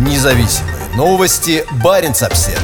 Независимые новости. Барин обсерва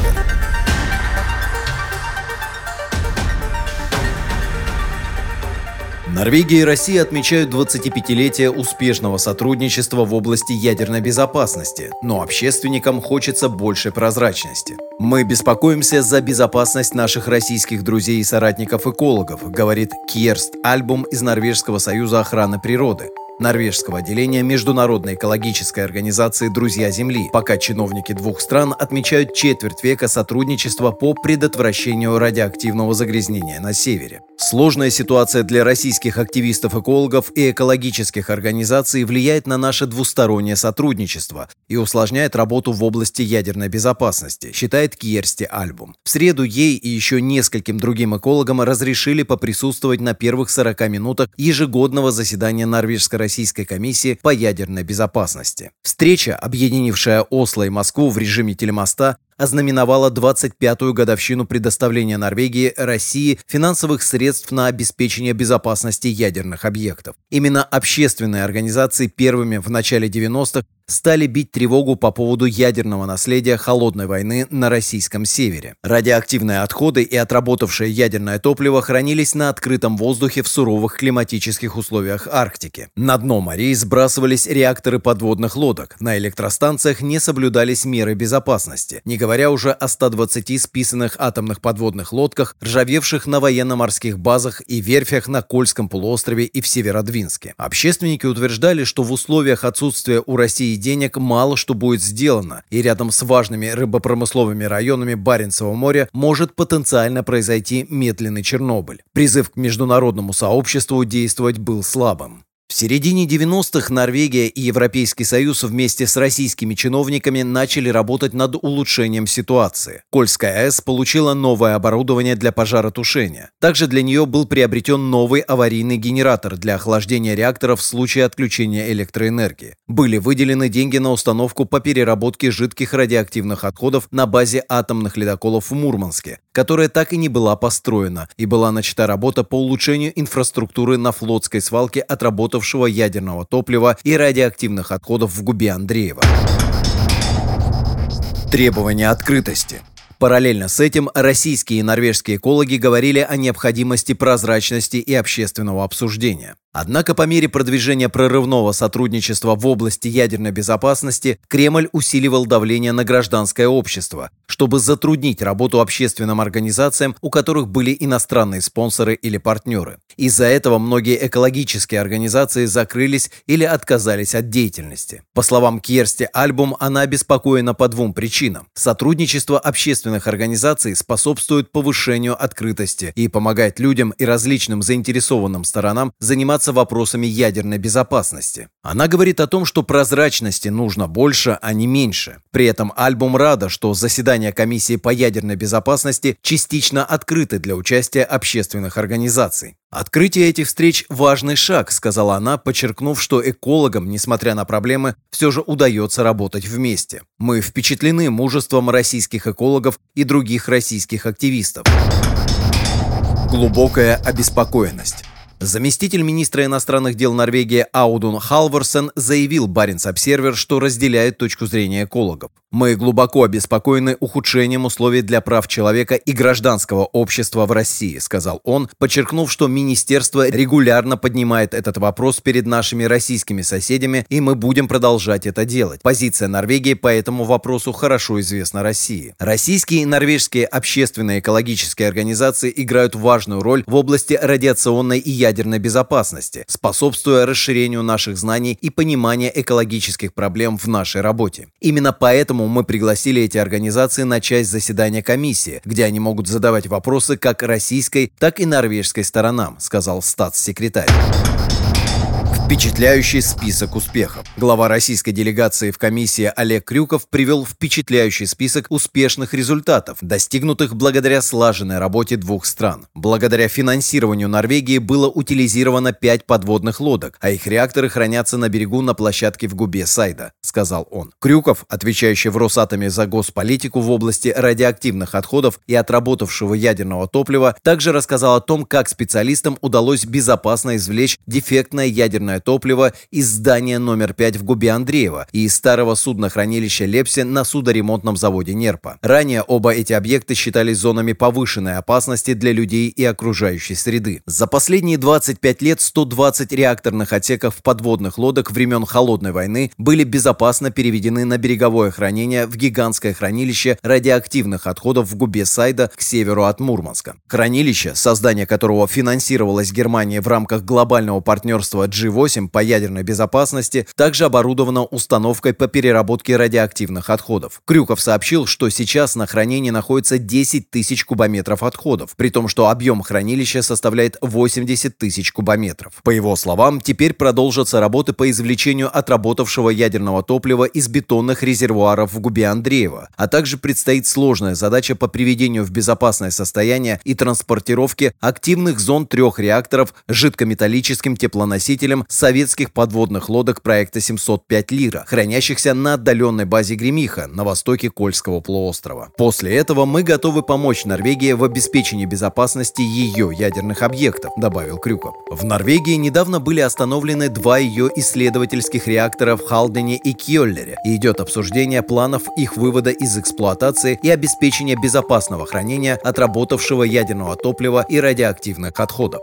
Норвегия и Россия отмечают 25-летие успешного сотрудничества в области ядерной безопасности, но общественникам хочется больше прозрачности. «Мы беспокоимся за безопасность наших российских друзей и соратников-экологов», говорит Кьерст Альбум из Норвежского союза охраны природы норвежского отделения Международной экологической организации «Друзья Земли», пока чиновники двух стран отмечают четверть века сотрудничества по предотвращению радиоактивного загрязнения на севере. Сложная ситуация для российских активистов-экологов и экологических организаций влияет на наше двустороннее сотрудничество и усложняет работу в области ядерной безопасности, считает Кьерсти Альбум. В среду ей и еще нескольким другим экологам разрешили поприсутствовать на первых 40 минутах ежегодного заседания Норвежской Российской комиссии по ядерной безопасности. Встреча, объединившая Осло и Москву в режиме телемоста, ознаменовала 25-ю годовщину предоставления Норвегии России финансовых средств на обеспечение безопасности ядерных объектов. Именно общественные организации первыми в начале 90-х стали бить тревогу по поводу ядерного наследия холодной войны на российском севере. Радиоактивные отходы и отработавшее ядерное топливо хранились на открытом воздухе в суровых климатических условиях Арктики. На дно морей сбрасывались реакторы подводных лодок, на электростанциях не соблюдались меры безопасности, не говоря уже о 120 списанных атомных подводных лодках, ржавевших на военно-морских базах и верфях на Кольском полуострове и в Северодвинске. Общественники утверждали, что в условиях отсутствия у России денег мало что будет сделано, и рядом с важными рыбопромысловыми районами Баренцева моря может потенциально произойти медленный Чернобыль. Призыв к международному сообществу действовать был слабым. В середине 90-х Норвегия и Европейский Союз вместе с российскими чиновниками начали работать над улучшением ситуации. Кольская АЭС получила новое оборудование для пожаротушения. Также для нее был приобретен новый аварийный генератор для охлаждения реакторов в случае отключения электроэнергии. Были выделены деньги на установку по переработке жидких радиоактивных отходов на базе атомных ледоколов в Мурманске, которая так и не была построена, и была начата работа по улучшению инфраструктуры на флотской свалке отработанной отработавшего ядерного топлива и радиоактивных отходов в губе Андреева. Требования открытости – Параллельно с этим российские и норвежские экологи говорили о необходимости прозрачности и общественного обсуждения. Однако по мере продвижения прорывного сотрудничества в области ядерной безопасности Кремль усиливал давление на гражданское общество, чтобы затруднить работу общественным организациям, у которых были иностранные спонсоры или партнеры. Из-за этого многие экологические организации закрылись или отказались от деятельности. По словам Кьерсти Альбум, она обеспокоена по двум причинам. Сотрудничество общественных организаций способствует повышению открытости и помогает людям и различным заинтересованным сторонам заниматься заниматься вопросами ядерной безопасности. Она говорит о том, что прозрачности нужно больше, а не меньше. При этом альбом рада, что заседания комиссии по ядерной безопасности частично открыты для участия общественных организаций. «Открытие этих встреч – важный шаг», – сказала она, подчеркнув, что экологам, несмотря на проблемы, все же удается работать вместе. «Мы впечатлены мужеством российских экологов и других российских активистов». Глубокая обеспокоенность. Заместитель министра иностранных дел Норвегии Аудун Халварсен заявил Баренц Обсервер, что разделяет точку зрения экологов. «Мы глубоко обеспокоены ухудшением условий для прав человека и гражданского общества в России», сказал он, подчеркнув, что министерство регулярно поднимает этот вопрос перед нашими российскими соседями, и мы будем продолжать это делать. Позиция Норвегии по этому вопросу хорошо известна России. Российские и норвежские общественные экологические организации играют важную роль в области радиационной и ядерной безопасности, способствуя расширению наших знаний и понимания экологических проблем в нашей работе. Именно поэтому мы пригласили эти организации на часть заседания комиссии, где они могут задавать вопросы как российской, так и норвежской сторонам, сказал статс-секретарь. Впечатляющий список успехов. Глава российской делегации в комиссии Олег Крюков привел впечатляющий список успешных результатов, достигнутых благодаря слаженной работе двух стран. Благодаря финансированию Норвегии было утилизировано пять подводных лодок, а их реакторы хранятся на берегу на площадке в губе Сайда, сказал он. Крюков, отвечающий в Росатоме за госполитику в области радиоактивных отходов и отработавшего ядерного топлива, также рассказал о том, как специалистам удалось безопасно извлечь дефектное ядерное ядерное топливо из здания номер 5 в Губе Андреева и из старого суднохранилища Лепси на судоремонтном заводе Нерпа. Ранее оба эти объекта считались зонами повышенной опасности для людей и окружающей среды. За последние 25 лет 120 реакторных отсеков подводных лодок времен Холодной войны были безопасно переведены на береговое хранение в гигантское хранилище радиоактивных отходов в Губе Сайда к северу от Мурманска. Хранилище, создание которого финансировалось Германией в рамках глобального партнерства G8 по ядерной безопасности, также оборудовано установкой по переработке радиоактивных отходов. Крюков сообщил, что сейчас на хранении находится 10 тысяч кубометров отходов, при том, что объем хранилища составляет 80 тысяч кубометров. По его словам, теперь продолжатся работы по извлечению отработавшего ядерного топлива из бетонных резервуаров в Губе Андреева, а также предстоит сложная задача по приведению в безопасное состояние и транспортировке активных зон трех реакторов жидкометаллическим теплоносителем советских подводных лодок проекта 705 «Лира», хранящихся на отдаленной базе Гремиха на востоке Кольского полуострова. После этого мы готовы помочь Норвегии в обеспечении безопасности ее ядерных объектов, добавил Крюков. В Норвегии недавно были остановлены два ее исследовательских реактора в Халдене и Кьоллере, и идет обсуждение планов их вывода из эксплуатации и обеспечения безопасного хранения отработавшего ядерного топлива и радиоактивных отходов.